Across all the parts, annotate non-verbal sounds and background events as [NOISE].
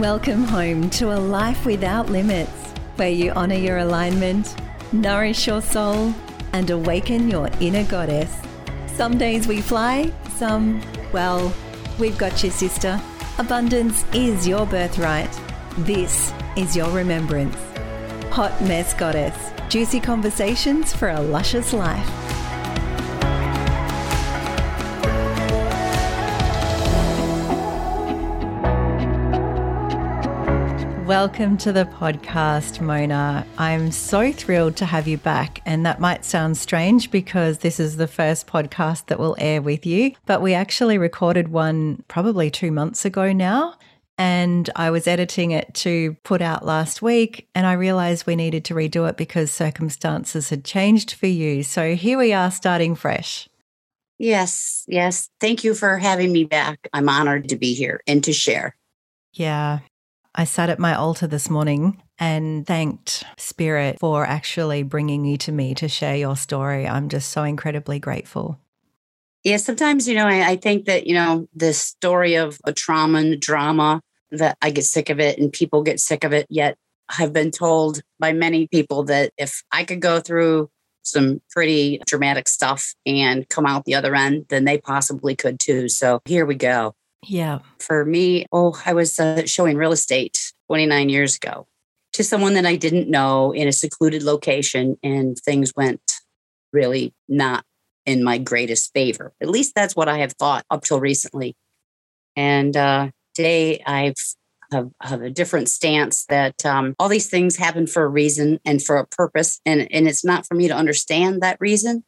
Welcome home to a life without limits, where you honor your alignment, nourish your soul, and awaken your inner goddess. Some days we fly, some, well, we've got you, sister. Abundance is your birthright. This is your remembrance. Hot Mess Goddess. Juicy conversations for a luscious life. Welcome to the podcast, Mona. I'm so thrilled to have you back. And that might sound strange because this is the first podcast that will air with you, but we actually recorded one probably two months ago now. And I was editing it to put out last week, and I realized we needed to redo it because circumstances had changed for you. So here we are starting fresh. Yes, yes. Thank you for having me back. I'm honored to be here and to share. Yeah, I sat at my altar this morning and thanked Spirit for actually bringing you to me to share your story. I'm just so incredibly grateful. Yeah, sometimes, you know, I, I think that, you know, the story of a trauma and drama that I get sick of it and people get sick of it. Yet I've been told by many people that if I could go through some pretty dramatic stuff and come out the other end, then they possibly could too. So here we go. Yeah. For me, oh, I was uh, showing real estate 29 years ago to someone that I didn't know in a secluded location, and things went really not in my greatest favor. At least that's what I have thought up till recently. And uh, today I've have, have a different stance that um, all these things happen for a reason and for a purpose, and and it's not for me to understand that reason.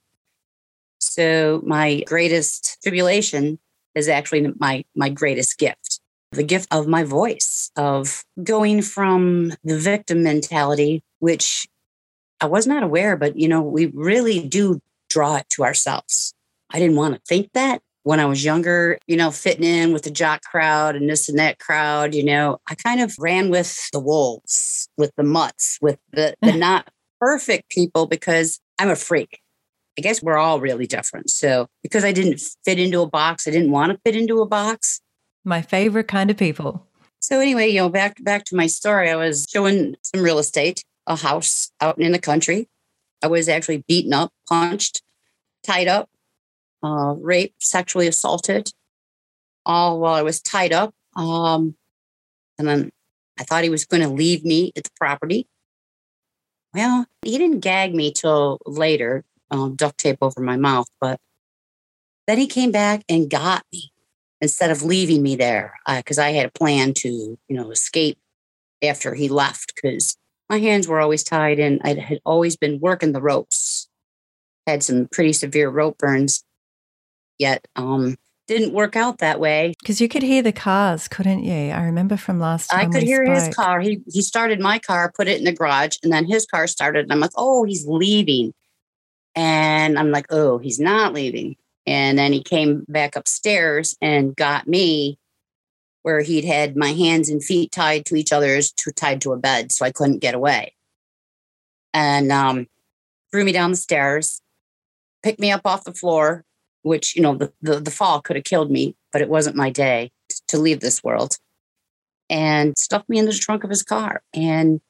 So my greatest tribulation is actually my my greatest gift. The gift of my voice of going from the victim mentality which i was not aware but you know we really do draw it to ourselves. I didn't want to think that when i was younger you know fitting in with the jock crowd and this and that crowd you know i kind of ran with the wolves with the mutts with the, the [LAUGHS] not perfect people because i'm a freak I guess we're all really different. So because I didn't fit into a box, I didn't want to fit into a box. My favorite kind of people. So anyway, you know, back back to my story, I was showing some real estate, a house out in the country. I was actually beaten up, punched, tied up, uh, raped, sexually assaulted, all while I was tied up. Um, and then I thought he was going to leave me at the property. Well, he didn't gag me till later um, duct tape over my mouth. But then he came back and got me instead of leaving me there because uh, I had a plan to, you know, escape after he left because my hands were always tied and I had always been working the ropes. Had some pretty severe rope burns, yet um, didn't work out that way. Because you could hear the cars, couldn't you? I remember from last time. I could hear spoke. his car. He he started my car, put it in the garage, and then his car started. And I'm like, oh, he's leaving. And I'm like, oh, he's not leaving. And then he came back upstairs and got me where he'd had my hands and feet tied to each other's, to, tied to a bed, so I couldn't get away. And um, threw me down the stairs, picked me up off the floor, which, you know, the, the, the fall could have killed me, but it wasn't my day to leave this world. And stuffed me in the trunk of his car. And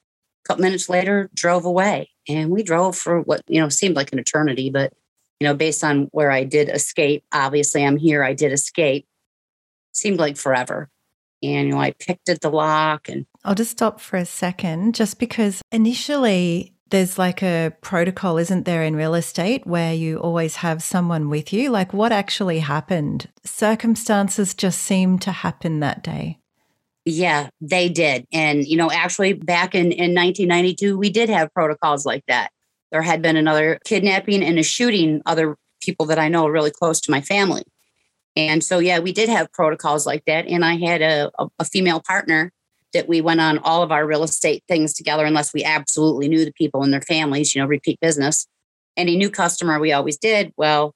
a couple minutes later, drove away. And we drove for what you know seemed like an eternity but you know based on where i did escape obviously i'm here i did escape seemed like forever. And you know i picked at the lock and i'll just stop for a second just because initially there's like a protocol isn't there in real estate where you always have someone with you? Like what actually happened? Circumstances just seemed to happen that day yeah, they did. And, you know, actually back in, in 1992, we did have protocols like that. There had been another kidnapping and a shooting other people that I know really close to my family. And so, yeah, we did have protocols like that. And I had a, a, a female partner that we went on all of our real estate things together, unless we absolutely knew the people and their families, you know, repeat business. Any new customer we always did. Well,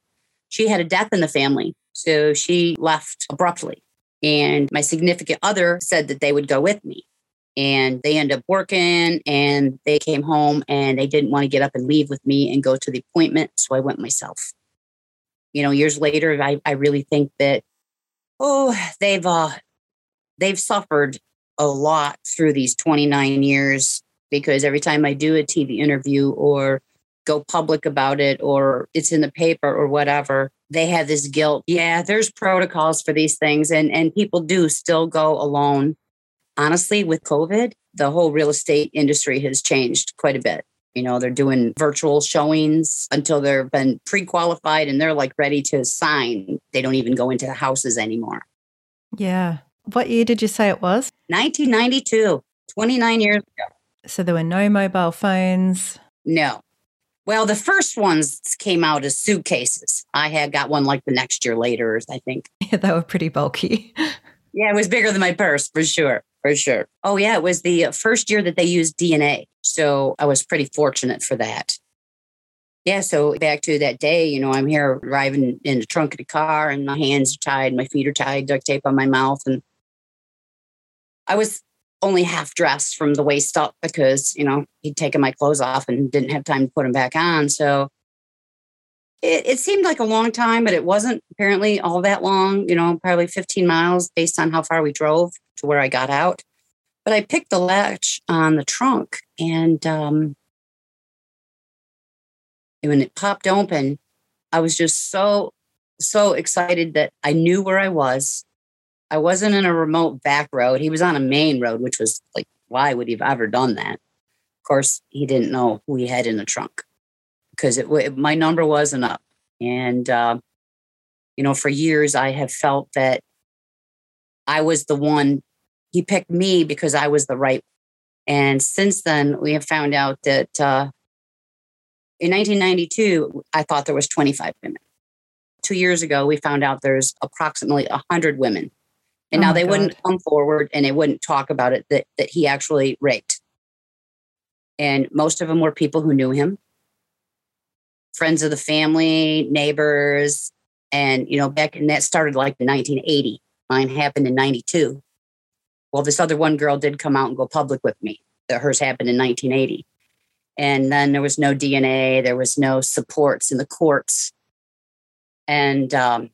she had a death in the family. So she left abruptly. And my significant other said that they would go with me. And they ended up working and they came home and they didn't want to get up and leave with me and go to the appointment. So I went myself. You know, years later, I, I really think that, oh, they've uh they've suffered a lot through these 29 years because every time I do a TV interview or go public about it or it's in the paper or whatever, they have this guilt. Yeah, there's protocols for these things and and people do still go alone. Honestly, with COVID, the whole real estate industry has changed quite a bit. You know, they're doing virtual showings until they've been pre-qualified and they're like ready to sign. They don't even go into the houses anymore. Yeah. What year did you say it was? 1992, 29 years ago. So there were no mobile phones. No. Well, the first ones came out as suitcases. I had got one like the next year later, I think. [LAUGHS] Yeah, they were pretty bulky. yeah, it was bigger than my purse for sure. For sure. Oh, yeah. It was the first year that they used DNA. So I was pretty fortunate for that. Yeah. So back to that day, you know, I'm here driving in the trunk of the car and my hands are tied, my feet are tied, duct tape on my mouth. And I was only half dressed from the waist up because, you know, he'd taken my clothes off and didn't have time to put them back on. So it, it, seemed like a long time, but it wasn't apparently all that long, you know, probably 15 miles based on how far we drove to where I got out. But I picked the latch on the trunk and um, when it popped open, I was just so, so excited that I knew where I was. I wasn't in a remote back road. He was on a main road, which was like, why would he have ever done that? Of course, he didn't know who he had in the trunk because it, it my number wasn't up. And, uh, you know, for years I have felt that I was the one, he picked me because I was the right. And since then, we have found out that uh, in 1992, I thought there was 25 women. Two years ago, we found out there's approximately 100 women and oh now they God. wouldn't come forward and they wouldn't talk about it that, that he actually raped. And most of them were people who knew him, friends of the family, neighbors. And, you know, back and that started like in 1980. Mine happened in 92. Well, this other one girl did come out and go public with me. That hers happened in 1980. And then there was no DNA, there was no supports in the courts. And um,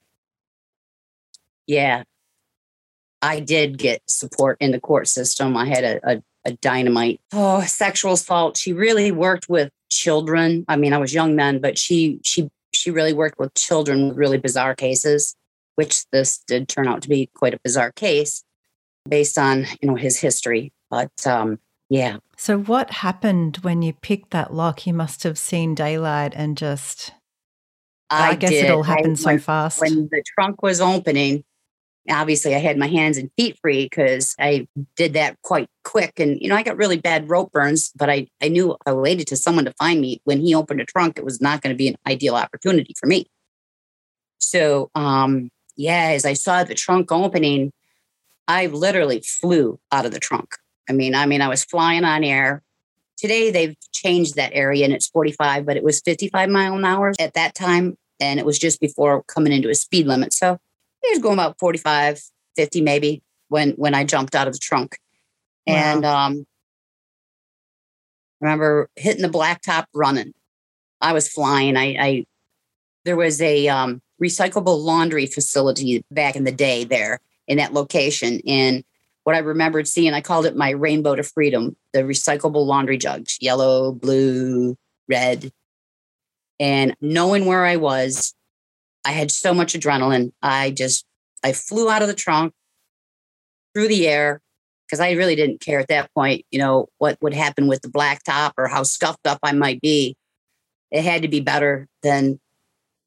yeah, I did get support in the court system. I had a, a, a dynamite oh sexual assault. She really worked with children. I mean, I was young then, but she she she really worked with children with really bizarre cases, which this did turn out to be quite a bizarre case based on you know his history. But um, yeah. So what happened when you picked that lock? You must have seen daylight and just. I, I guess did. it all happened I, so when, fast. When the trunk was opening, obviously I had my hands and feet free because I did that quite quick. And, you know, I got really bad rope burns, but I, I knew I waited to someone to find me. When he opened a trunk, it was not going to be an ideal opportunity for me. So, um, yeah, as I saw the trunk opening, I literally flew out of the trunk. I mean, I mean, I was flying on air. Today they've changed that area and it's 45, but it was 55 mile an hour at that time. And it was just before coming into a speed limit. So was going about 45, 50 maybe when when I jumped out of the trunk. Wow. And um remember hitting the blacktop running. I was flying. I, I there was a um, recyclable laundry facility back in the day there in that location. And what I remembered seeing, I called it my rainbow to freedom, the recyclable laundry jugs, yellow, blue, red. And knowing where I was, I had so much adrenaline. I just, I flew out of the trunk through the air because I really didn't care at that point, you know, what would happen with the blacktop or how scuffed up I might be. It had to be better than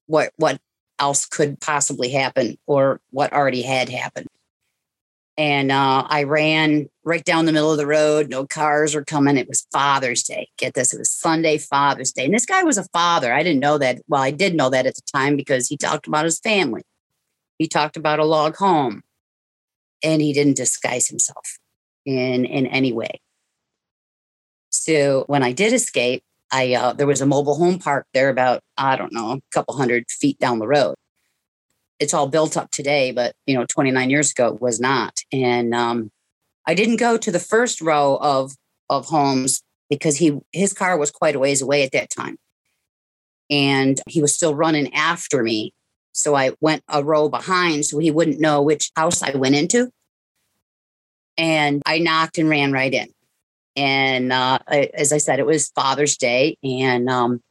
what what else could possibly happen or what already had happened. And uh, I ran right down the middle of the road. No cars were coming. It was Father's Day. Get this, it was Sunday, Father's Day. And this guy was a father. I didn't know that. Well, I did know that at the time because he talked about his family. He talked about a log home and he didn't disguise himself in, in any way. So when I did escape, I uh, there was a mobile home park there about I don't know a couple hundred feet down the road, it's all built up today, but you know, 29 years ago it was not. And um, I didn't go to the first row of of homes because he his car was quite a ways away at that time, and he was still running after me. So I went a row behind so he wouldn't know which house I went into. And I knocked and ran right in. And uh, I, as I said, it was Father's Day, and um,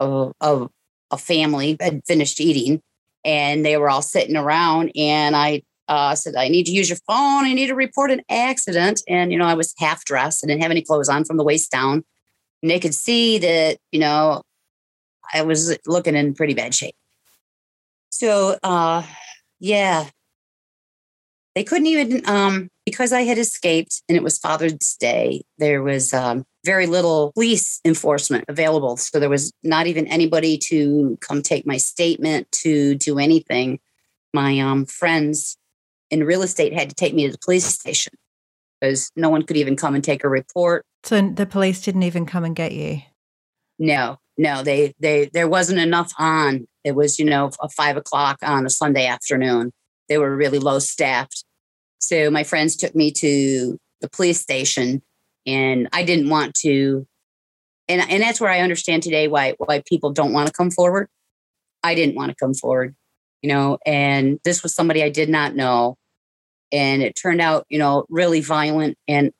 a, a, a family had finished eating, and they were all sitting around. And I uh, said, I need to use your phone. I need to report an accident. And, you know, I was half dressed. I didn't have any clothes on from the waist down. And they could see that, you know, I was looking in pretty bad shape. So, uh, yeah, they couldn't even, um, because I had escaped and it was Father's Day, there was um, very little police enforcement available. So there was not even anybody to come take my statement, to do anything. My um, friends in real estate had to take me to the police station because no one could even come and take a report. So the police didn't even come and get you? No, no, they they there wasn't enough on. It was you know a five o'clock on a Sunday afternoon. They were really low staffed. So my friends took me to the police station, and I didn't want to. And and that's where I understand today why why people don't want to come forward. I didn't want to come forward, you know. And this was somebody I did not know, and it turned out you know really violent. And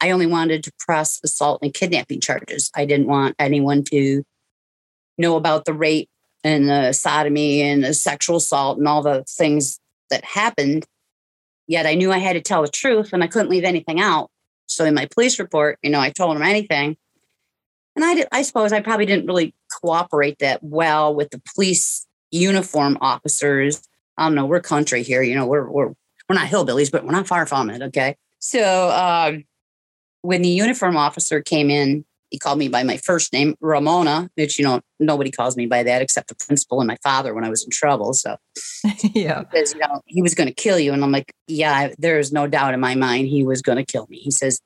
I only wanted to press assault and kidnapping charges. I didn't want anyone to know about the rape and the sodomy and the sexual assault and all the things that happened. Yet I knew I had to tell the truth and I couldn't leave anything out. So in my police report, you know, I told them anything. And I, did, I suppose I probably didn't really cooperate that well with the police uniform officers. I don't know. We're country here, you know. We're we're we're not hillbillies, but we're not far from it. Okay. So um, when the uniform officer came in he called me by my first name, Ramona, which, you know, nobody calls me by that except the principal and my father when I was in trouble. So, [LAUGHS] yeah. Because, you know, he was going to kill you. And I'm like, yeah, there is no doubt in my mind he was going to kill me. He says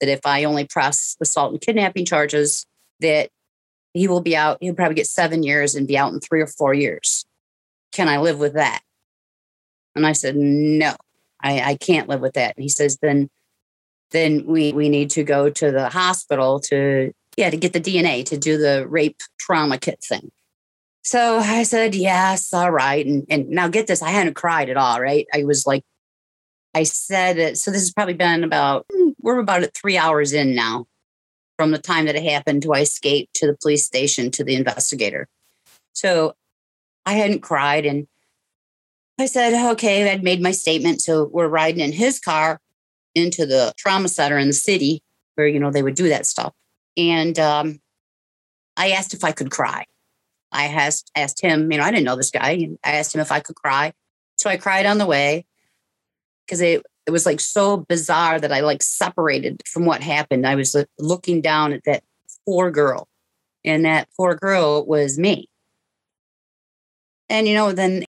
that if I only press assault and kidnapping charges, that he will be out, he'll probably get seven years and be out in three or four years. Can I live with that? And I said, no, I, I can't live with that. And he says, then then we we need to go to the hospital to yeah to get the DNA to do the rape trauma kit thing. So I said yes, all right, and and now get this, I hadn't cried at all, right? I was like, I said it. So this has probably been about we're about three hours in now from the time that it happened to I escaped to the police station to the investigator. So I hadn't cried and I said, okay, I'd made my statement. So we're riding in his car into the trauma center in the city where, you know, they would do that stuff. And um, I asked if I could cry. I asked, asked him, you know, I didn't know this guy. And I asked him if I could cry. So I cried on the way because it, it was like so bizarre that I like separated from what happened. I was looking down at that poor girl, and that poor girl was me. And, you know, then,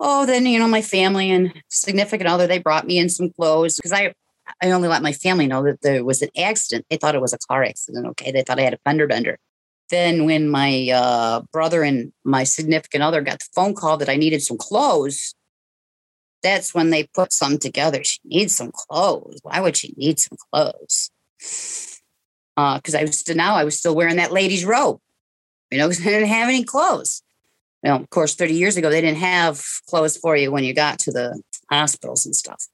oh, then, you know, my family and significant other, they brought me in some clothes because I, I only let my family know that there was an accident. They thought it was a car accident. Okay. They thought I had a fender bender. Then, when my uh, brother and my significant other got the phone call that I needed some clothes, that's when they put some together. She needs some clothes. Why would she need some clothes? Because uh, I was still now I was still wearing that lady's robe, you know, because I didn't have any clothes. You know, of course, 30 years ago, they didn't have clothes for you when you got to the hospitals and stuff.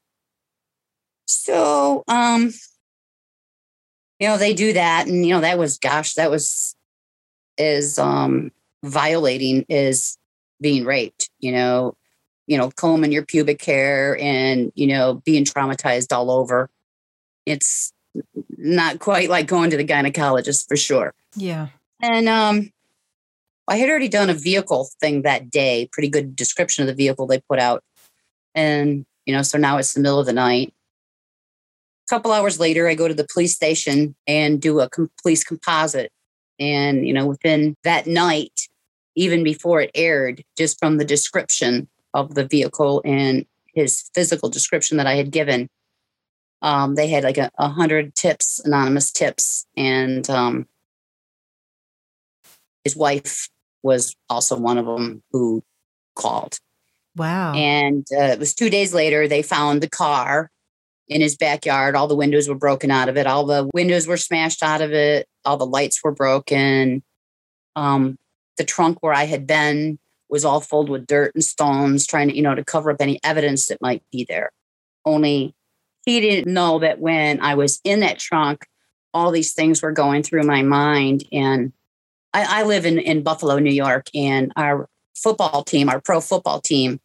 So, um, you know, they do that. And, you know, that was, gosh, that was is um violating is being raped, you know, you know, combing your pubic hair and, you know, being traumatized all over. It's not quite like going to the gynecologist for sure. Yeah. And um I had already done a vehicle thing that day, pretty good description of the vehicle they put out. And, you know, so now it's the middle of the night A couple hours later, I go to the police station and do a com- police composite. And, you know, within that night, even before it aired, just from the description of the vehicle and his physical description that I had given, um, they had like a, a, hundred tips, anonymous tips, and um, his wife was also one of them who called. Wow! And uh, it was two days later they found the car in his backyard. All the windows were broken out of it. All the windows were smashed out of it. All the lights were broken. Um, the trunk where I had been was all filled with dirt and stones, trying to, you know, to cover up any evidence that might be there. Only he didn't know that when I was in that trunk, all these things were going through my mind. And I, I live in, in Buffalo, New York, and our football team, our pro football team,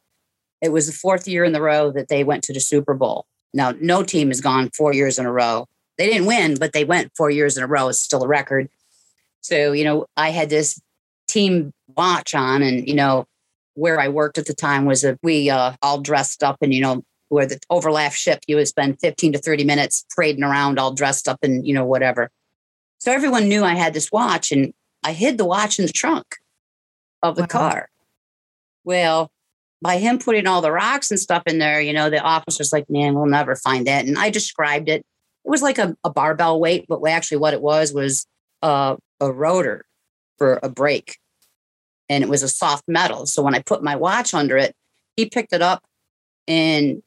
it was the fourth year in the row that they went to the Super Bowl. Now, no team has gone four years in a row. They didn't win, but they went four years in a row. It's still a record. So, you know, I had this team watch on, and, you know, where I worked at the time was that we uh, all dressed up and, you know, where the overlap ship, you would spend 15 to 30 minutes parading around all dressed up and, you know, whatever. So everyone knew I had this watch and I hid the watch in the trunk of the wow. car. Well, by him putting all the rocks and stuff in there, you know, the officer's like, man, we'll never find that. And I described it. It was like a, a barbell weight, but actually what it was was a, a rotor for a brake. And it was a soft metal. So when I put my watch under it, he picked it up and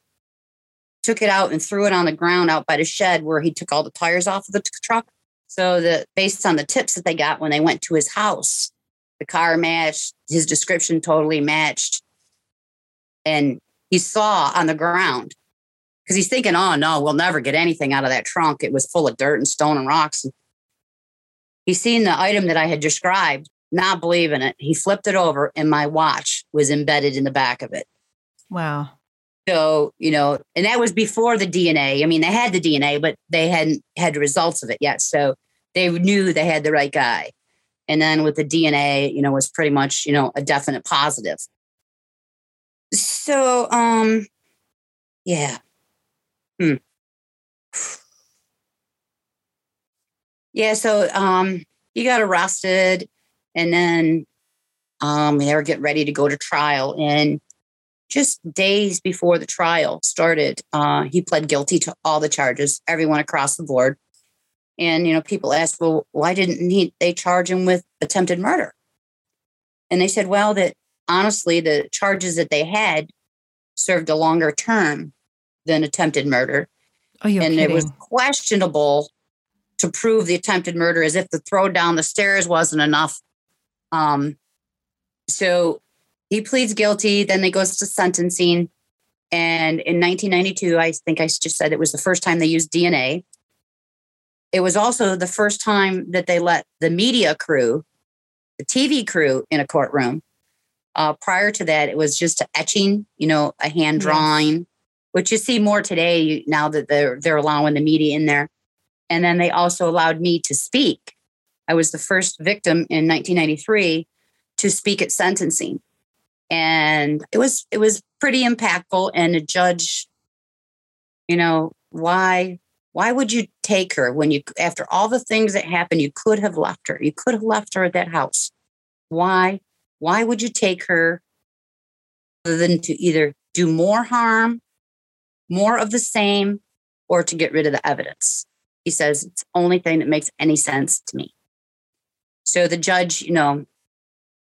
took it out and threw it on the ground out by the shed where he took all the tires off of the t- truck. So the based on the tips that they got when they went to his house, the car matched, his description totally matched. And he saw on the ground because he's thinking, oh no, we'll never get anything out of that trunk. It was full of dirt and stone and rocks. And he's seen the item that I had described, not believing it. He flipped it over and my watch was embedded in the back of it. Wow. So, you know, and that was before the DNA. I mean, they had the DNA, but they hadn't had results of it yet. So they knew they had the right guy. And then with the DNA, you know, was pretty much, you know, a definite positive. So, um, yeah. Hmm. Yeah, so um he got arrested and then um they were getting ready to go to trial. And just days before the trial started, uh, he pled guilty to all the charges, everyone across the board. And you know, people asked, "Well, why didn't he, they charge him with attempted murder?" And they said, "Well, that honestly, the charges that they had served a longer term than attempted murder, oh, and kidding. it was questionable to prove the attempted murder, as if the throw down the stairs wasn't enough." Um, so he pleads guilty. Then they goes to sentencing. And in 1992, I think I just said it was the first time they used DNA. It was also the first time that they let the media crew, the TV crew in a courtroom. Uh, prior to that, it was just etching, you know, a hand drawing, yes. which you see more today now that they're they're allowing the media in there. And then they also allowed me to speak. I was the first victim in 1993 to speak at sentencing and it was it was pretty impactful. And a judge you know why why would you take her when you after all the things that happened you could have left her you could have left her at that house? Why why would you take her other than to either do more harm more of the same or to get rid of the evidence? He says it's the only thing that makes any sense to me. So the judge you know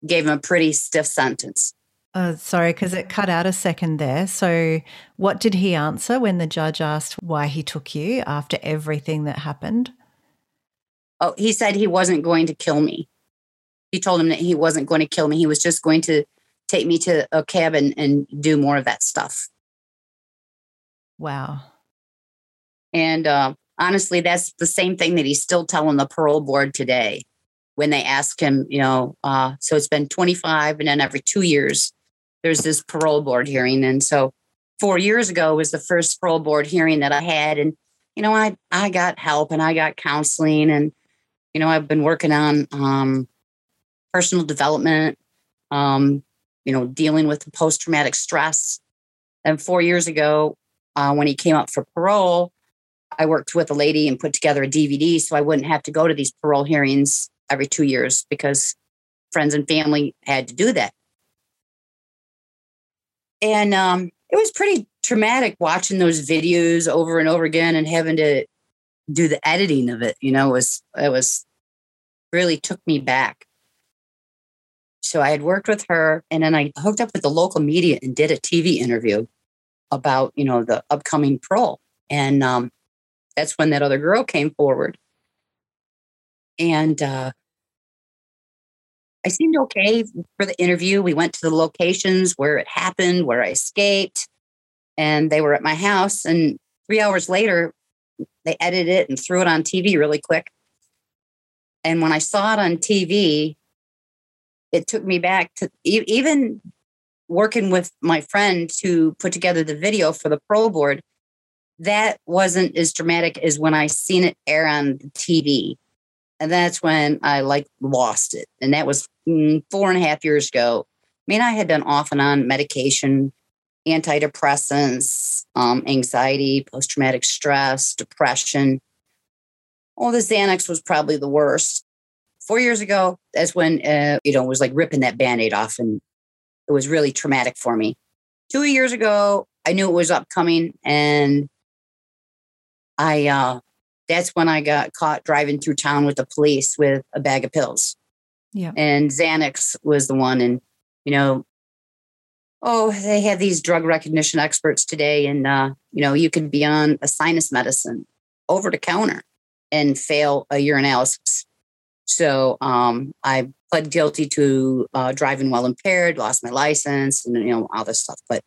gave him a pretty stiff sentence uh, sorry, because it cut out a second there. So, what did he answer when the judge asked why he took you after everything that happened? Oh, he said he wasn't going to kill me. He told him that he wasn't going to kill me. He was just going to take me to a cabin and do more of that stuff. Wow. And uh, honestly, that's the same thing that he's still telling the parole board today when they ask him, you know, uh, so it's been 25 and then every two years there's this parole board hearing. And so four years ago was the first parole board hearing that I had. And, you know, I, I got help and I got counseling and, you know, I've been working on um, personal development, um, you know, dealing with post traumatic stress. And four years ago, uh, when he came up for parole, I worked with a lady and put together a DVD so I wouldn't have to go to these parole hearings every two years because friends and family had to do that and um, it was pretty traumatic watching those videos over and over again and having to do the editing of it. You know, it was it was really took me back. So I had worked with her, and then I hooked up with the local media and did a TV interview about you know the upcoming parole, and um, that's when that other girl came forward, and uh, I seemed okay for the interview. We went to the locations where it happened, where I escaped, and they were at my house. And Three hours later, they edited it and threw it on TV really quick. And when I saw it on TV, it took me back to even working with my friend to put together the video for the pro board. That wasn't as dramatic as when I seen it air on TV. And that's when I like lost it. And that was four and a half years ago. I mean, I had been off and on medication, antidepressants, um, anxiety, post traumatic stress, depression. All the Xanax was probably the worst. Four years ago, that's when, uh, you know, it was like ripping that band aid off and it was really traumatic for me. Two years ago, I knew it was upcoming and I, uh, that's when I got caught driving through town with the police with a bag of pills. Yeah. And Xanax was the one. And, you know, oh, they have these drug recognition experts today. And, uh, you know, you could be on a sinus medicine over the counter and fail a urinalysis. So um, I pled guilty to uh, driving while impaired, lost my license, and, you know, all this stuff. But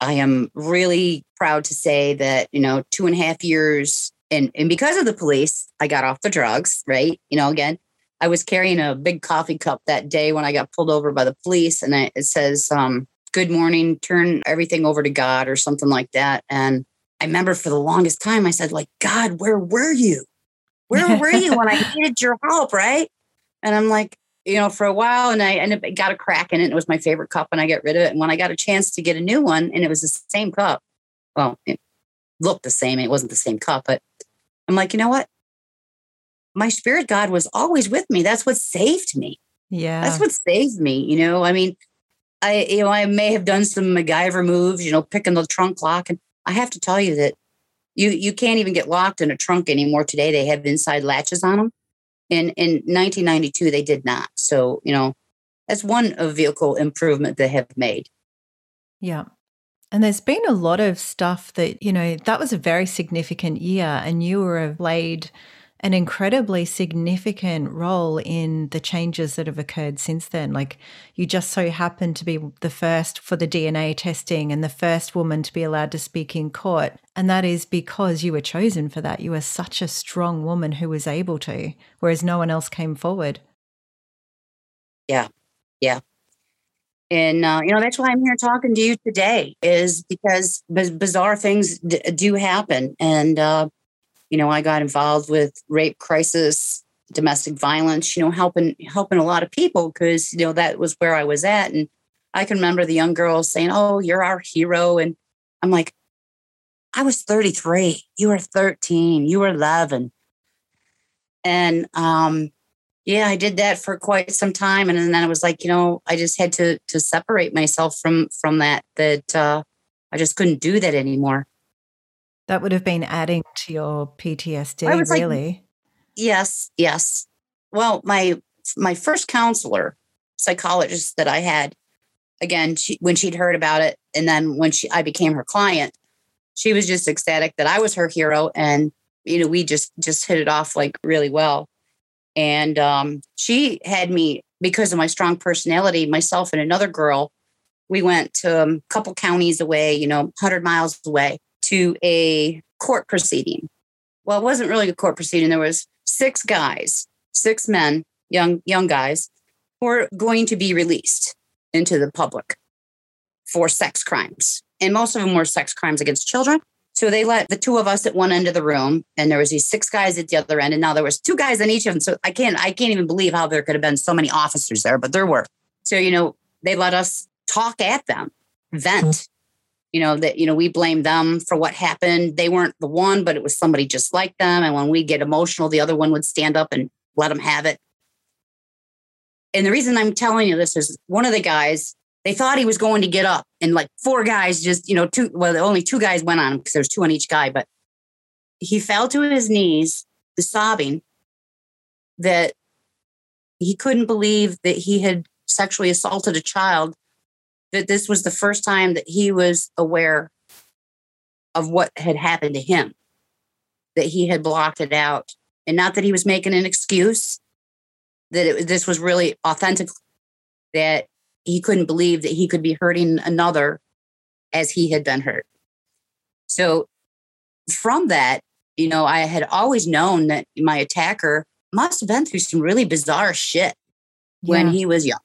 I am really proud to say that, you know, two and a half years and, and because of the police, I got off the drugs, right? You know, again, I was carrying a big coffee cup that day when I got pulled over by the police, and it says, um, Good morning, turn everything over to God, or something like that. And I remember for the longest time, I said, like, God, where were you? Where were you when I [LAUGHS] needed your help? Right. And I'm like, you know, for a while and I ended up got a crack in it. It was my favorite cup and I got rid of it. And when I got a chance to get a new one and it was the same cup, well, it looked the same. It wasn't the same cup, but I'm like, you know what? My spirit God was always with me. That's what saved me. Yeah. That's what saved me. You know, I mean, I, you know, I may have done some MacGyver moves, you know, picking the trunk lock. And I have to tell you that you, you can't even get locked in a trunk anymore today. They have inside latches on them. In in 1992, they did not. So you know, that's one of vehicle improvement they have made. Yeah. And there's been a lot of stuff that, you know, that was a very significant year, and you were played an incredibly significant role in the changes that have occurred since then. Like you just so happened to be the first for the DNA testing and the first woman to be allowed to speak in court. And that is because you were chosen for that. You were such a strong woman who was able to, whereas no one else came forward. Yeah. Yeah. And, uh, you know, that's why I'm here talking to you today is because b- bizarre things d- do happen. And, uh, you know, I got involved with rape crisis, domestic violence, you know, helping helping a lot of people because, you know, that was where I was at. And I can remember the young girls saying, Oh, you're our hero. And I'm like, I was 33. You were 13. You were 11. And um, yeah, I did that for quite some time. And then I was like, you know, I just had to to separate myself from from that, that uh, I just couldn't do that anymore. That would have been adding to your PTSD, really. Like, yes, yes. Well, my my first counselor, psychologist that I had, again, she, when she'd heard about it, and then when she I became her client, she was just ecstatic that I was her hero, and you know we just just hit it off like really well. And um, she had me because of my strong personality. Myself and another girl, we went to a couple counties away, you know, hundred miles away, to a court proceeding. Well, it wasn't really a court proceeding. There was six guys, six men, young young guys, who were going to be released into the public for sex crimes. And most of them were sex crimes against children. So they let the two of us at one end of the room, and there was these six guys at the other end, and now there was two guys on each of them. So I can't I can't even believe how there could have been so many officers there, but there were. So you know they let us talk at them, vent, you know that you know we blame them for what happened. They weren't the one but it was somebody just like them. And when we get emotional the other one would stand up and let them have it. And the reason i'm telling you this is one of the guys they thought he was going to get up. And like four guys just you know two well only two guys went on him because there's two on each guy. But he fell to his knees sobbing that he couldn't believe that he had sexually assaulted a child that this was the first time that he was aware of what had happened to him, that he had blocked it out. And not that he was making an excuse, that it, this was really authentic, that he couldn't believe that he could be hurting another as he had been hurt. So from that, you know, I had always known that my attacker must have been through some really bizarre shit yeah. when he was young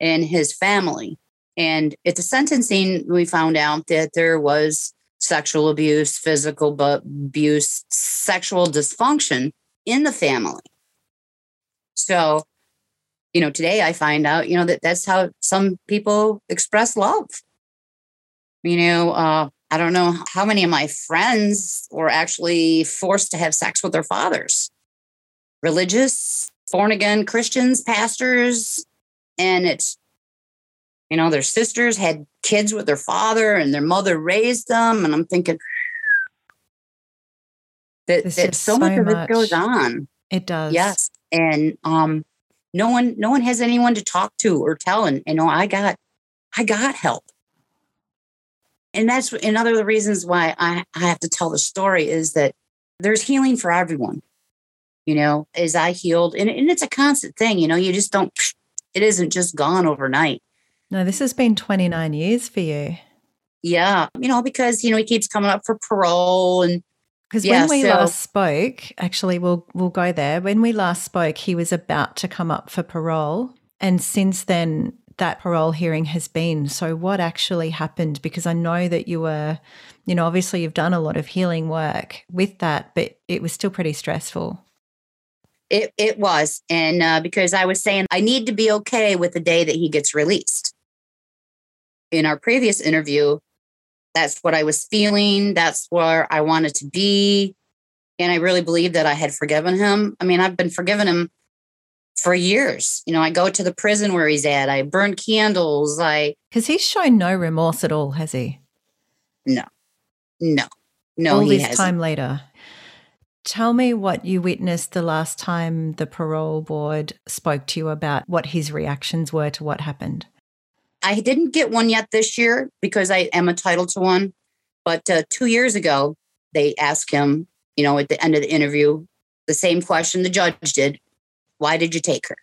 and his family. And at the sentencing, we found out that there was sexual abuse, physical abuse, sexual dysfunction in the family. So, you know, today I find out, you know, that that's how some people express love. You know, uh, I don't know how many of my friends were actually forced to have sex with their fathers. Religious, born again Christians, pastors, and it's you know their sisters had kids with their father and their mother raised them and i'm thinking that, that so, so much of it goes on. It does. Yes and um no one no one has anyone to talk to or tell and you know i got i got help. And that's another of the reasons why I, I have to tell the story is that there's healing for everyone you know as i healed and, and it's a constant thing you know you just don't it isn't just gone overnight no this has been 29 years for you. Yeah you know because you know he keeps coming up for parole and because yeah, when we so, last spoke actually we'll we'll go there. When we last spoke he was about to come up for parole. And since then that parole hearing has been. So what actually happened? Because i know that you were you know obviously you've done a lot of healing work with that but it was still pretty stressful. It, it was. And uh, because I was saying, I need to be okay with the day that he gets released. In our previous interview, that's what I was feeling. That's where I wanted to be. And I really believed that I had forgiven him. I mean, I've been forgiving him for years. You know, I go to the prison where he's at, I burn candles. I. Because he's shown no remorse at all, has he? No, no, no. All this hasn't. time later. Tell me what you witnessed the last time the parole board spoke to you about what his reactions were to what happened. I didn't get one yet this year because I am entitled to one. But uh, two years ago, they asked him, you know, at the end of the interview, the same question the judge did Why did you take her?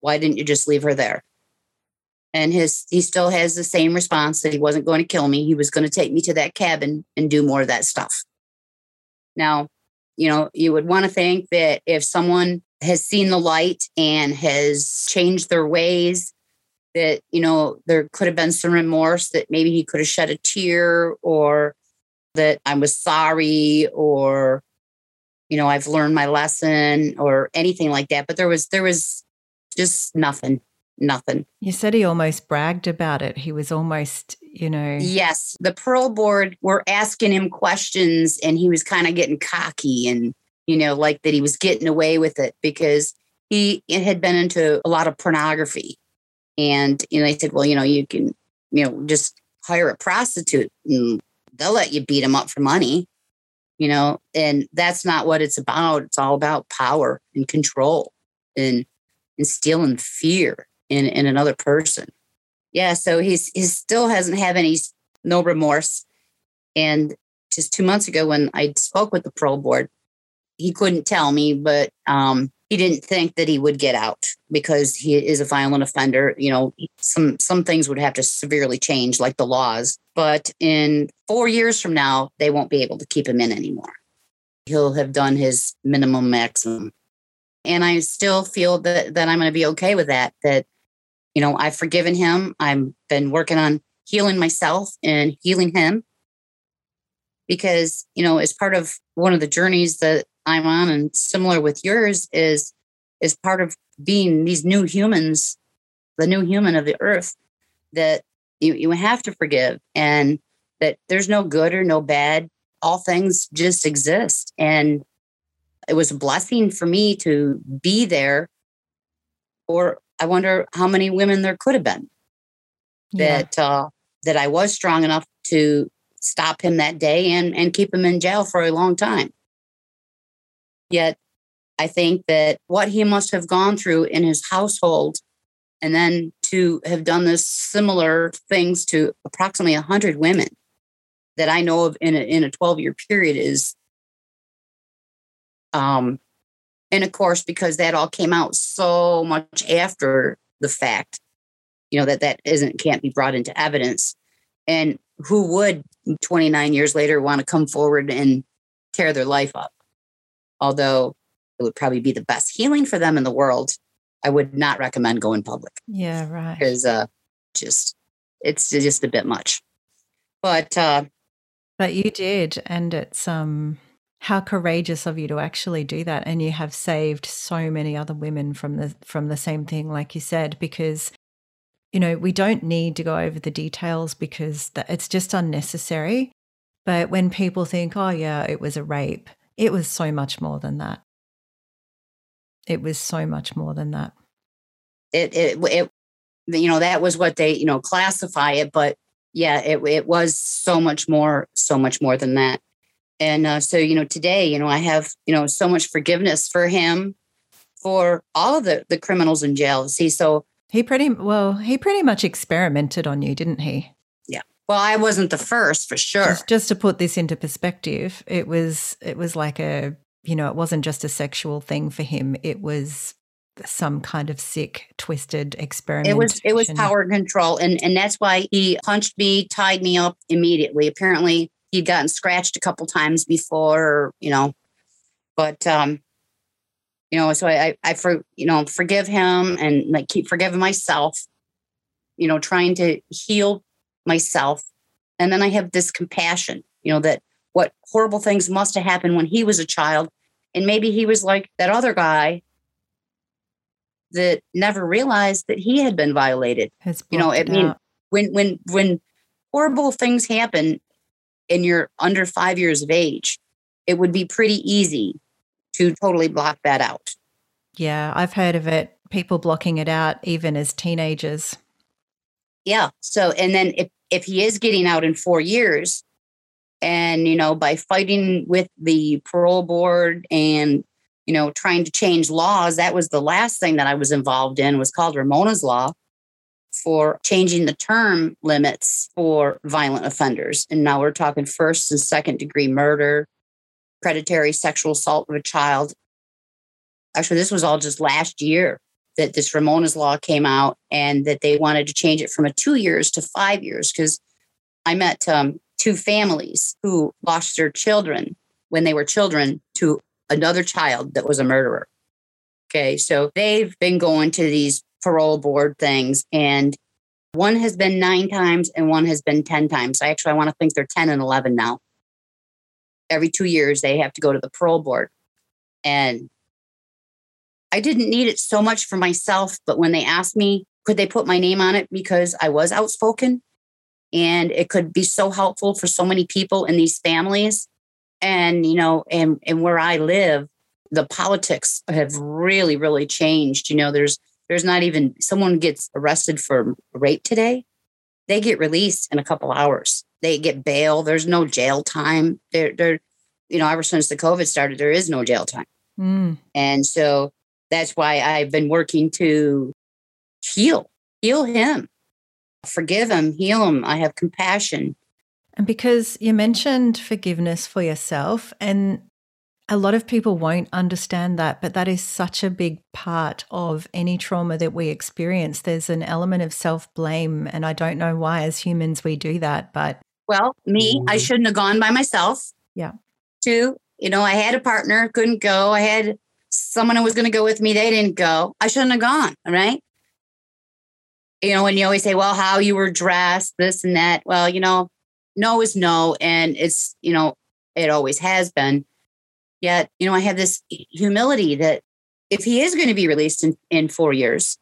Why didn't you just leave her there? And his he still has the same response that he wasn't going to kill me. He was going to take me to that cabin and do more of that stuff. Now, you know, you would want to think that if someone has seen the light and has changed their ways, that, you know, there could have been some remorse that maybe he could have shed a tear or that I was sorry or, you know, I've learned my lesson or anything like that. But there was, there was just nothing nothing. You said he almost bragged about it. He was almost, you know. Yes. The parole board were asking him questions and he was kind of getting cocky and, you know, like that he was getting away with it because he had been into a lot of pornography. And, you know, they said, well, you know, you can, you know, just hire a prostitute and they'll let you beat them up for money, you know, and that's not what it's about. It's all about power and control and instilling fear in in another person. Yeah, so he's he still hasn't had any no remorse. And just two months ago, when I spoke with the parole board, he couldn't tell me, but um, he didn't think that he would get out because he is a violent offender. You know, some some things would have to severely change, like the laws. But in four years from now, they won't be able to keep him in anymore. He'll have done his minimum maximum, and I still feel that that I'm going to be okay with that. That you know, I've forgiven him. I've been working on healing myself and healing him because, you know, as part of one of the journeys that I'm on and similar with yours is is part of being these new humans, the new human of the earth that you, you have to forgive and that there's no good or no bad. All things just exist. And it was a blessing for me to be there or I wonder how many women there could have been yeah. that uh, that I was strong enough to stop him that day and and keep him in jail for a long time. Yet, I think that what he must have gone through in his household, and then to have done this similar things to approximately hundred women that I know of in a, in a twelve year period is um and of course, because that all came out so much after the fact, you know, that that isn't can't be brought into evidence. And who would 29 years later want to come forward and tear their life up? Although it would probably be the best healing for them in the world, I would not recommend going public. Yeah, right. Because uh, just it's just a bit much. But uh, but you did, and it's um how courageous of you to actually do that and you have saved so many other women from the from the same thing like you said because you know we don't need to go over the details because that, it's just unnecessary but when people think oh yeah it was a rape it was so much more than that it was so much more than that it it, it you know that was what they you know classify it but yeah it, it was so much more so much more than that and uh, so, you know, today, you know, I have, you know, so much forgiveness for him, for all of the, the criminals in jail. See, so he pretty, well, he pretty much experimented on you, didn't he? Well, I wasn't the first for sure. Just, just to put this into perspective, it was, it was like a, you know, it wasn't just a sexual thing for him. It was some kind of sick, twisted experiment. It was it was power control, and and that's why he punched me, tied me up immediately. Apparently, he'd gotten scratched a couple times before, you know, but um, you know, so I, I, for you know, forgive him and like keep forgiving myself, you know, trying to heal myself, and then I have this compassion, you know, that what horrible things must have happened when he was a child, and maybe he was like that other guy that never realized that he had been violated. You know, I mean, when when when horrible things happen and you're under five years of age, it would be pretty easy to totally block that out. Yeah, I've heard of it. People blocking it out even as teenagers. Yeah. So, and then if, if he is getting out in four years, and, you know, by fighting with the parole board and, you know, trying to change laws, that was the last thing that I was involved in was called Ramona's Law for changing the term limits for violent offenders. And now we're talking first and second degree murder, predatory sexual assault of a child. Actually, this was all just last year that this Ramona's law came out and that they wanted to change it from a two years to five years because I met um, two families who lost their children when they were children to another child that was a murderer. Okay, so they've been going to these parole board things. And one has been nine times and one has been 10 times. I actually I want to think they're 10 and 11 now. Every two years, they have to go to the parole board. And I didn't need it so much for myself, but when they asked me, could they put my name on it because I was outspoken and it could be so helpful for so many people in these families. And, you know, and, and where I live, the politics have really, really changed. You know, there's there's not even someone gets arrested for rape today, they get released in a couple hours. They get bail. There's no jail time. There, there, you know, ever since the COVID started, there is no jail time. Mm. And so that's why I've been working to heal, heal him, forgive him, heal him. I have compassion. And because you mentioned forgiveness for yourself, and a lot of people won't understand that, but that is such a big part of any trauma that we experience. There's an element of self blame. And I don't know why, as humans, we do that. But well, me, I mm. shouldn't have gone by myself. Yeah. Two, you know, I had a partner, couldn't go. I had someone who was going to go with me. They didn't go. I shouldn't have gone. Right. You know, when you always say, well, how you were dressed, this and that. Well, you know, no is no. And it's, you know, it always has been Yet, you know, I have this humility that if he is going to be released in, in four years,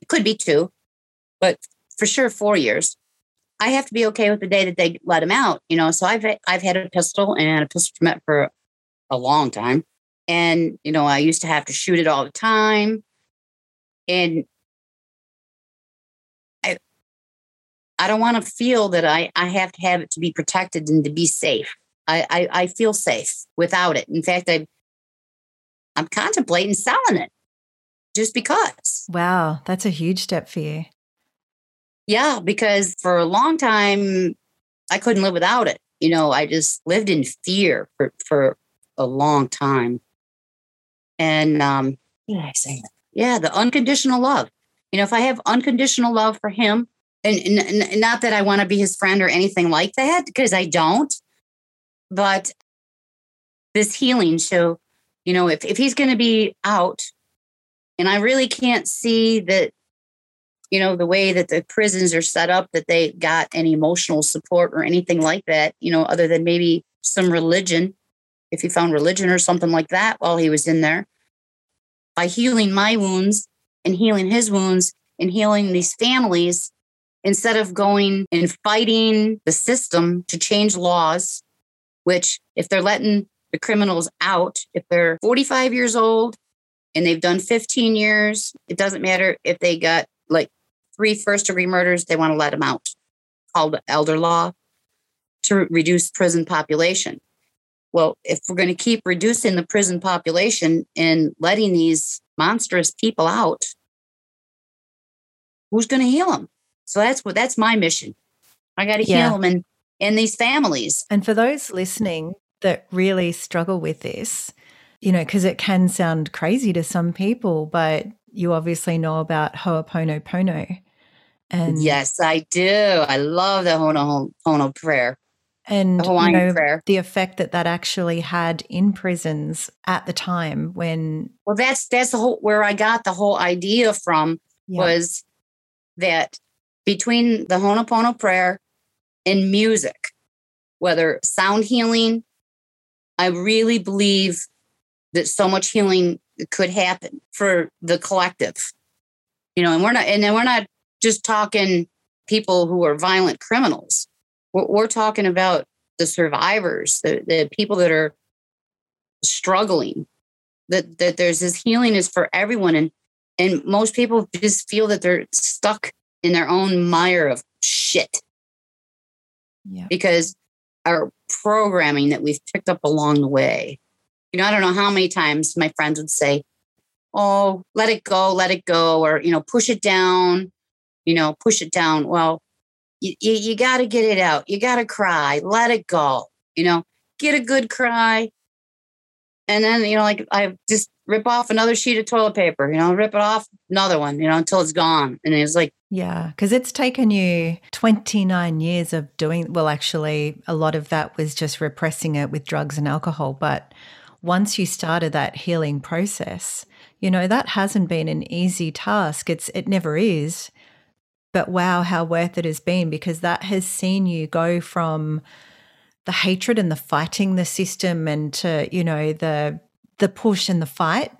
it could be two, but for sure four years, I have to be okay with the day that they let him out. You know, so I've I've had a pistol and a pistol permit for a long time, and you know, I used to have to shoot it all the time, and I I don't want to feel that I I have to have it to be protected and to be safe. I, I, I feel safe without it. In fact, I I'm contemplating selling it just because. Wow, that's a huge step for you. Yeah, because for a long time I couldn't live without it. You know, I just lived in fear for, for a long time. And um yeah, I say that? Yeah, the unconditional love. You know, if I have unconditional love for him, and, and, and not that I want to be his friend or anything like that, because I don't. But this healing, so you know, if if he's going to be out, and I really can't see that, you know, the way that the prisons are set up, that they got any emotional support or anything like that, you know, other than maybe some religion, if he found religion or something like that while he was in there. By healing my wounds and healing his wounds and healing these families, instead of going and fighting the system to change laws, which if they're letting the criminals out, if they're 45 years old and they've done 15 years, it doesn't matter if they got like three first degree murders, they want to let them out, called elder law to reduce prison population. Well, if we're going to keep reducing the prison population and letting these monstrous people out, who's going to heal them? So that's what that's my mission. I got to yeah. heal them and and these families. And for those listening that really struggle with this, you know, because it can sound crazy to some people, but you obviously know about Ho'oponopono. And yes, I do. I love the Ho'oponopono prayer. And you know, prayer. the effect that that actually had in prisons at the time when well that's that's the whole where i got the whole idea from yeah. was that between the Ho'oponopono prayer and music, whether sound healing, I really believe that so much healing could happen for the collective. You know, and we're not, and then we're not just talking people who are violent criminals. We're, we're talking about the survivors, the, the people that are struggling. That that there's this healing is for everyone, and and most people just feel that they're stuck in their own mire of shit. Yeah. Because our programming that we've picked up along the way. You know, I don't know how many times my friends would say, Oh, let it go, let it go, or, you know, push it down, you know, push it down. Well, you, you, you got to get it out. You got to cry, let it go, you know, get a good cry. And then, you know, like I just rip off another sheet of toilet paper, you know, rip it off another one, you know, until it's gone. And it's like, yeah, because it's taken you 29 years of doing, well, actually, a lot of that was just repressing it with drugs and alcohol. But once you started that healing process, you know, that hasn't been an easy task. It's, it never is. But wow, how worth it has been because that has seen you go from the hatred and the fighting the system and to, you know, the the push and the fight,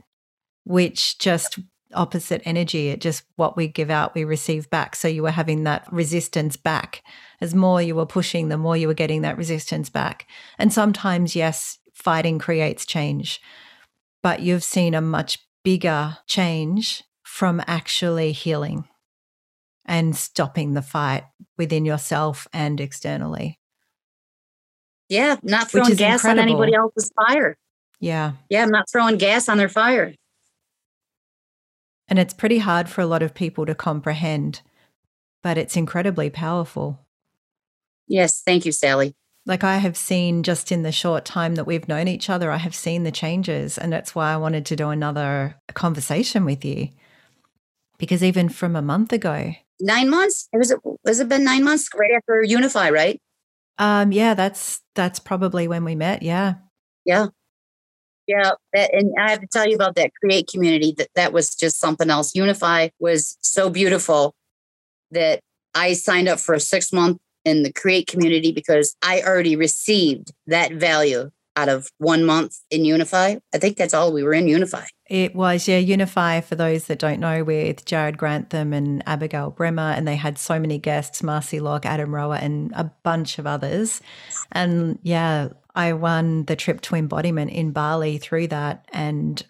which just opposite energy. It just what we give out, we receive back. So you were having that resistance back. As more you were pushing, the more you were getting that resistance back. And sometimes, yes, fighting creates change, but you've seen a much bigger change from actually healing and stopping the fight within yourself and externally. Yeah, not throwing gas incredible. on anybody else's fire. Yeah. Yeah, I'm not throwing gas on their fire. And it's pretty hard for a lot of people to comprehend, but it's incredibly powerful. Yes, thank you, Sally. Like I have seen just in the short time that we've known each other, I have seen the changes. And that's why I wanted to do another conversation with you. Because even from a month ago, nine months, it was, has it been nine months right after Unify, right? Um, yeah, that's, that's probably when we met. Yeah. Yeah. Yeah, that, and I have to tell you about that create community. That that was just something else. Unify was so beautiful that I signed up for a six month in the create community because I already received that value out of one month in Unify. I think that's all we were in Unify. It was, yeah, Unify, for those that don't know, with Jared Grantham and Abigail Bremer, and they had so many guests, Marcy Locke, Adam Rower, and a bunch of others. And yeah, I won the trip to embodiment in Bali through that. And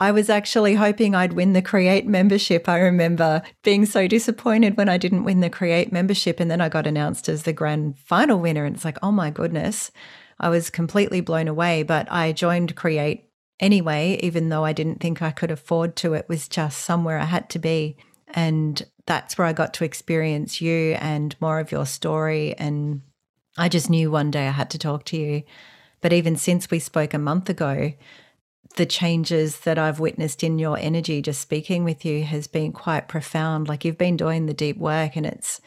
I was actually hoping I'd win the Create membership. I remember being so disappointed when I didn't win the Create membership. And then I got announced as the grand final winner. And it's like, oh my goodness, I was completely blown away. But I joined Create anyway, even though I didn't think I could afford to. It was just somewhere I had to be. And that's where I got to experience you and more of your story. And I just knew one day I had to talk to you. But even since we spoke a month ago, the changes that I've witnessed in your energy just speaking with you has been quite profound. Like you've been doing the deep work and it's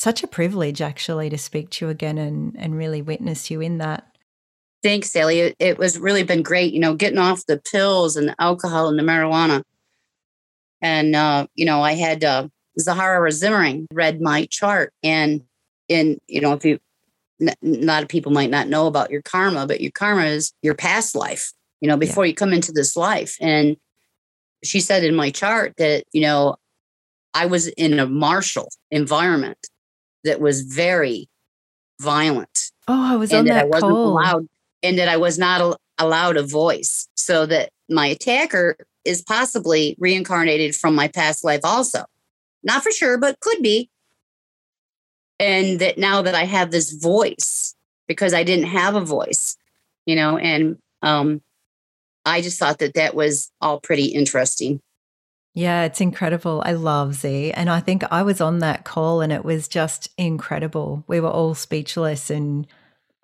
such a privilege actually to speak to you again and, and really witness you in that. Thanks, Sally. It, it was really been great, you know, getting off the pills and the alcohol and the marijuana. And, uh, you know, I had uh, Zahara Zimmering read my chart. And, in, you know, if you, a lot of people might not know about your karma, but your karma is your past life, you know, before yeah. you come into this life. And she said in my chart that, you know, I was in a martial environment that was very violent. Oh, I was on that, that I wasn't allowed, and that I was not allowed a voice. So that my attacker is possibly reincarnated from my past life, also. Not for sure, but could be. And that now that I have this voice, because I didn't have a voice, you know, and um, I just thought that that was all pretty interesting. Yeah, it's incredible. I love Z. And I think I was on that call and it was just incredible. We were all speechless and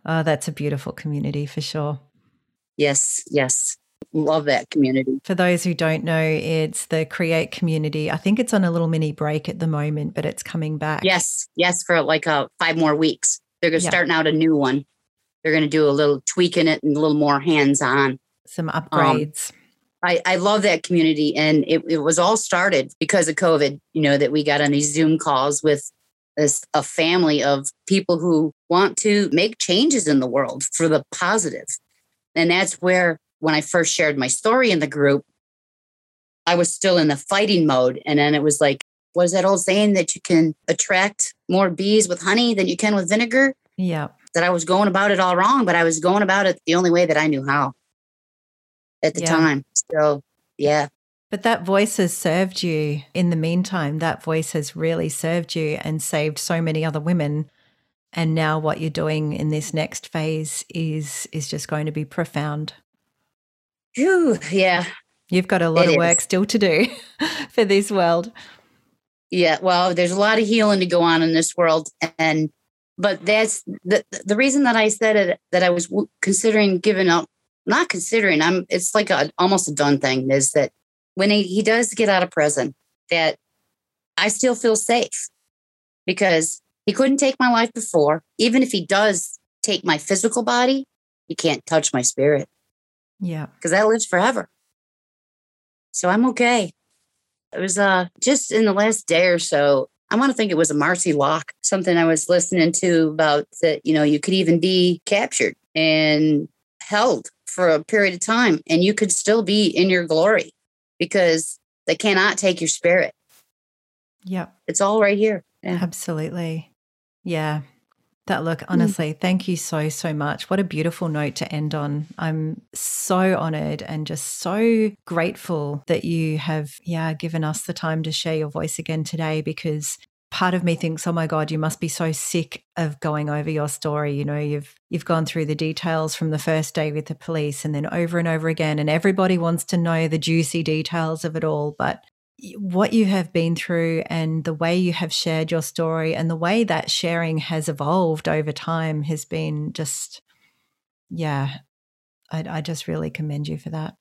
oh, that's a beautiful community for sure. Yes, yes. Love that community. For those who don't know, it's the Create community. I think it's on a little mini break at the moment, but it's coming back. Yes, yes, for like uh, five more weeks. They're going to yeah. starting out a new one. They're going to do a little tweak in it and a little more hands on. Some um, upgrades. Um, I, I love that community. And it, it was all started because of COVID, you know, that we got on these Zoom calls with this, a family of people who want to make changes in the world for the positive. And that's where, when I first shared my story in the group, I was still in the fighting mode. And then it was like, what is that old saying that you can attract more bees with honey than you can with vinegar? Yeah. That I was going about it all wrong, but I was going about it the only way that I knew how at the yeah. time. So, yeah. But that voice has served you in the meantime. That voice has really served you and saved so many other women. And now what you're doing in this next phase is is just going to be profound. Whew, yeah. You've got a lot it of work is. still to do [LAUGHS] for this world. Yeah, well, there's a lot of healing to go on in this world and but that's the the reason that I said it that I was considering giving up not considering i'm it's like a almost a done thing is that when he, he does get out of prison that i still feel safe because he couldn't take my life before. Even if he does take my physical body he can't touch my spirit. Yeah. Because that lives forever. So i'm okay. It was uh just in the last day or so I want to think it was a Marcy Locke, something I was listening to about that, you know, you could even be captured and held for a period of time and you could still be in your glory because they cannot take your spirit. Yeah. It's all right here. Yeah. Absolutely. Yeah. That look, mm. honestly, mm. thank you so, so much. What a beautiful note to end on. I'm so honored and just so grateful that you have, yeah, given us the time to share your voice again today because part of me thinks oh my god you must be so sick of going over your story. You know you've you've gone through the details from the first day with the police and then over and over again and everybody wants to know the juicy details of it all. But what you have been through and the way you have shared your story and the way that sharing has evolved over time has been just yeah I, I just really commend you for that.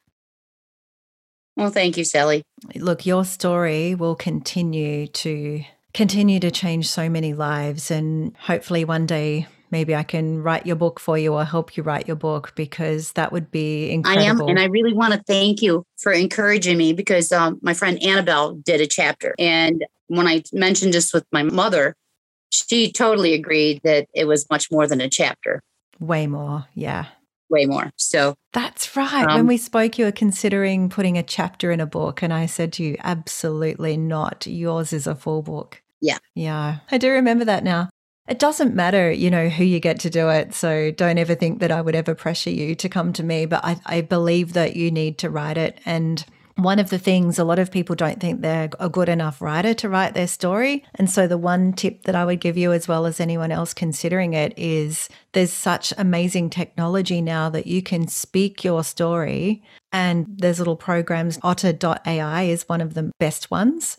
Well thank you sally. Look your story will continue to continue to change so many lives. And hopefully, one day, maybe I can write your book for you or help you write your book because that would be incredible. I am. And I really want to thank you for encouraging me because um, my friend Annabelle did a chapter. And when I mentioned this with my mother, she totally agreed that it was much more than a chapter. Way more. Yeah way more. So that's right. Um, when we spoke, you were considering putting a chapter in a book, and I said to you, absolutely not. Yours is a full book. Yeah. Yeah. I do remember that now. It doesn't matter, you know, who you get to do it. So don't ever think that I would ever pressure you to come to me. But I, I believe that you need to write it. And one of the things a lot of people don't think they're a good enough writer to write their story. And so, the one tip that I would give you, as well as anyone else considering it, is there's such amazing technology now that you can speak your story. And there's little programs, otter.ai is one of the best ones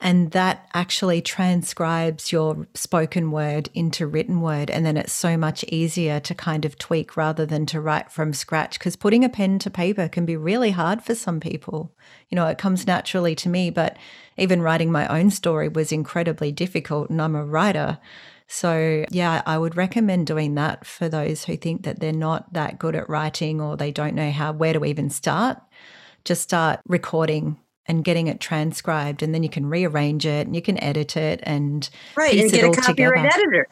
And that actually transcribes your spoken word into written word. And then it's so much easier to kind of tweak rather than to write from scratch. Because putting a pen to paper can be really hard for some people. You know, it comes naturally to me, but even writing my own story was incredibly difficult. And I'm a writer. So, yeah, I would recommend doing that for those who think that they're not that good at writing or they don't know how where to even start. Just start recording and getting it transcribed and then you can rearrange it and you can edit it and right and get a copyright together. editor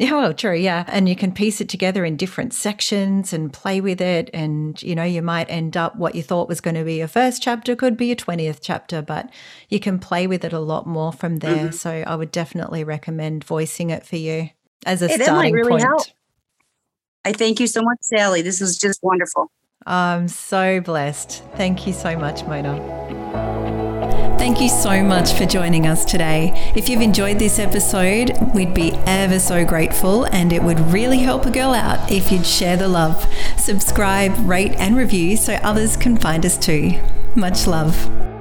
yeah, well, true. Yeah. And you can piece it together in different sections and play with it. And, you know, you might end up what you thought was going to be your first chapter could be your 20th chapter, but you can play with it a lot more from there. Mm-hmm. So I would definitely recommend voicing it for you as a hey, starting really point. Help. I thank you so much, Sally. This was just wonderful. I'm so blessed. Thank you so much, Mona. Thank you so much for joining us today. If you've enjoyed this episode, we'd be ever so grateful, and it would really help a girl out if you'd share the love. Subscribe, rate, and review so others can find us too. Much love.